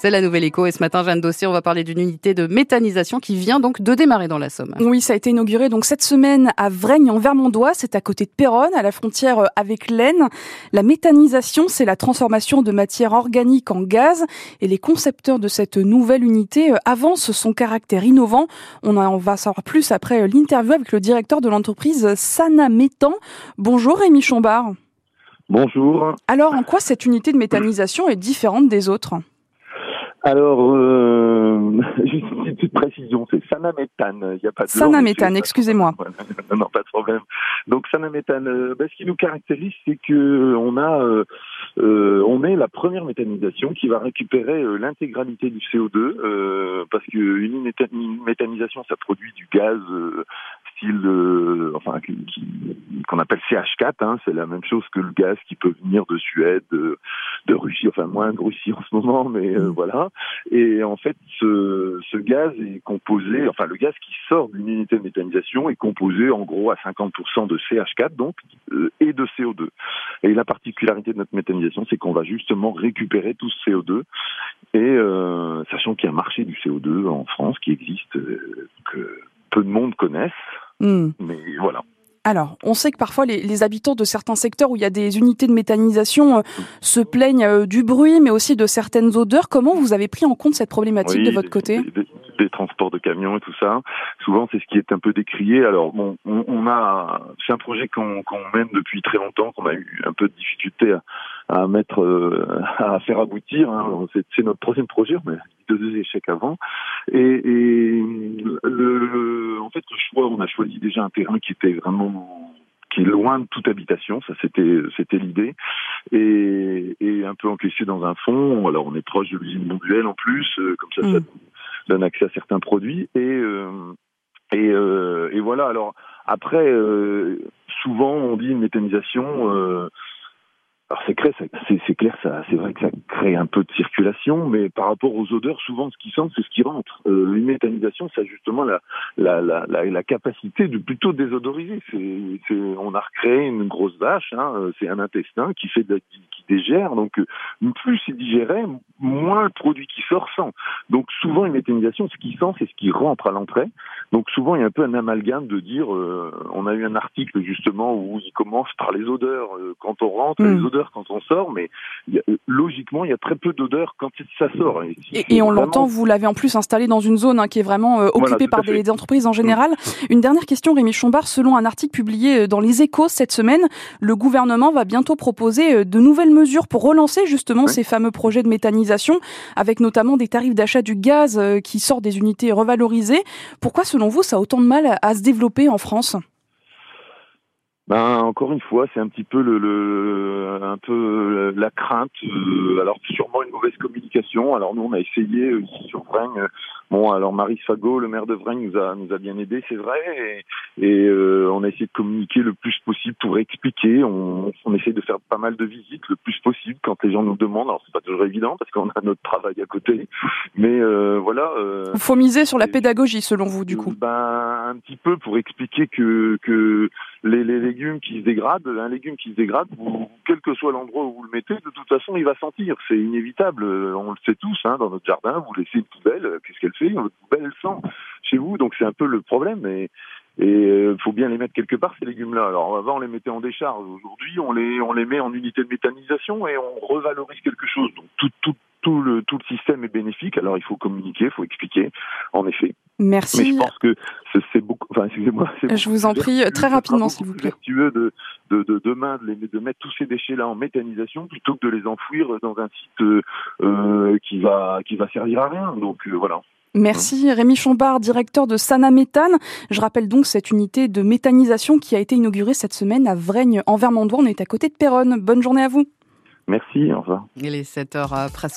C'est la nouvelle écho et ce matin, Jeanne Dossier, on va parler d'une unité de méthanisation qui vient donc de démarrer dans la Somme. Oui, ça a été inauguré donc cette semaine à Vrègne en Vermandois, c'est à côté de Péronne, à la frontière euh, avec l'Aisne. La méthanisation, c'est la transformation de matière organique en gaz et les concepteurs de cette nouvelle unité euh, avancent son caractère innovant. On en va savoir plus après euh, l'interview avec le directeur de l'entreprise Sana Métan. Bonjour Rémi Chombard. Bonjour. Alors, en quoi cette unité de méthanisation est différente des autres? Alors, euh, juste une petite précision, c'est sanaméthane. Il y a pas de sanaméthane, excusez-moi. non, pas de problème. Donc sanaméthane, euh, ben, ce qui nous caractérise, c'est que on a, euh, euh, on est la première méthanisation qui va récupérer euh, l'intégralité du CO2, euh, parce qu'une méthanisation, ça produit du gaz style, enfin, qu'on appelle CH4. Hein, c'est la même chose que le gaz qui peut venir de Suède, de, de Russie, enfin moins de Russie en ce moment, mais mm. voilà. Et en fait, ce, ce, gaz est composé, enfin le gaz qui sort d'une unité de méthanisation est composé en gros à 50% de CH4 donc euh, et de CO2. Et la particularité de notre méthanisation, c'est qu'on va justement récupérer tout ce CO2 et euh, sachant qu'il y a un marché du CO2 en France qui existe, euh, que peu de monde connaissent, mm. mais voilà. Alors, on sait que parfois les, habitants de certains secteurs où il y a des unités de méthanisation euh, se plaignent euh, du bruit, mais aussi de certaines odeurs. Comment vous avez pris en compte cette problématique de votre côté? des, transports de camions et tout ça. Souvent, c'est ce qui est un peu décrié. Alors, bon, on, a, c'est un projet qu'on mène depuis très longtemps, qu'on a eu un peu de difficulté à, mettre, euh, à faire aboutir. Hein. C'est notre troisième projet, eu deux échecs avant. Et, et le, en fait, le choix, on a choisi déjà un terrain qui était vraiment qui est loin de toute habitation, ça c'était c'était l'idée, et, et un peu encaissé dans un fond. Alors on est proche de l'usine mondiale en plus, euh, comme ça, ça mm. donne accès à certains produits et euh, et, euh, et voilà. Alors après, souvent on dit une méthanisation alors c'est clair, c'est clair, ça, c'est vrai que ça crée un peu de circulation, mais par rapport aux odeurs, souvent ce qui sent, c'est ce qui rentre. Euh, une méthanisation, c'est justement la, la, la, la, capacité de plutôt désodoriser. C'est, on a recréé une grosse vache, hein, euh, c'est un intestin qui fait de, qui, qui dégère, donc euh, plus c'est digéré, moins le produit qui sort sent. Donc souvent une méthanisation, ce qui sent, c'est ce qui rentre à l'entrée. Donc souvent il y a un peu un amalgame de dire, euh, on a eu un article justement où il commence par les odeurs quand on rentre, les mmh. Quand on sort, mais logiquement, il y a très peu d'odeur quand ça sort. Et, on l'entend, vous l'avez en plus installé dans une zone hein, qui est vraiment euh, occupée par des, entreprises en général. Mmh. Une dernière question, Rémi Chombard. Selon un article publié euh, dans Les Échos cette semaine, le gouvernement va bientôt proposer euh, de nouvelles mesures pour relancer justement ces fameux projets de méthanisation, avec notamment des tarifs d'achat du gaz qui sortent des unités revalorisées. Pourquoi, selon vous, ça a autant de mal à se développer en France? Ben encore une fois, c'est un petit peu le, le, un peu la crainte. Euh, alors sûrement une mauvaise communication. Alors nous on a essayé euh, ici sur Vrègne. Bon alors Marie Fagot, le maire de Vrègne, nous a nous a bien aidé, c'est vrai, et, et euh, on a essayé de communiquer le plus possible pour expliquer. On, on essaie de faire pas mal de visites le plus possible quand les gens nous demandent. Alors c'est pas toujours évident parce qu'on a notre travail à côté, mais voilà. Il faut miser sur la pédagogie selon vous du coup. Ben un petit peu pour expliquer que que les, les légumes qui se dégradent, un légume qui se dégrade, quel que soit l'endroit où vous le mettez, de toute façon, il va sentir. C'est inévitable. On le sait tous, hein, dans notre jardin, vous laissez une poubelle, qu'est-ce qu'elle fait? Votre poubelle, elle sent chez vous. Donc c'est un peu le problème. Et il faut bien les mettre quelque part ces légumes-là. Alors avant on les mettait en décharge, aujourd'hui on les on les met en unité de méthanisation et on revalorise quelque chose. Donc tout tout tout le tout le système est bénéfique. Alors il faut communiquer, il faut expliquer. En effet. Merci. Mais je pense que c'est beaucoup. Enfin, excusez-moi. Je vous en prie, très rapidement, s'il vous plaît. Vertueux de, de, de demain de, de, mettre tous ces déchets-là en méthanisation plutôt que de les enfouir dans un site euh, euh qui va qui va servir à rien. Donc euh, voilà. Merci Rémi Chambard, directeur de Sana Méthane. Je rappelle donc cette unité de méthanisation qui a été inaugurée cette semaine à Vrègne en Vermandois. On est à côté de Péronne. Bonne journée à vous. Merci, au revoir. Il est 7h presque.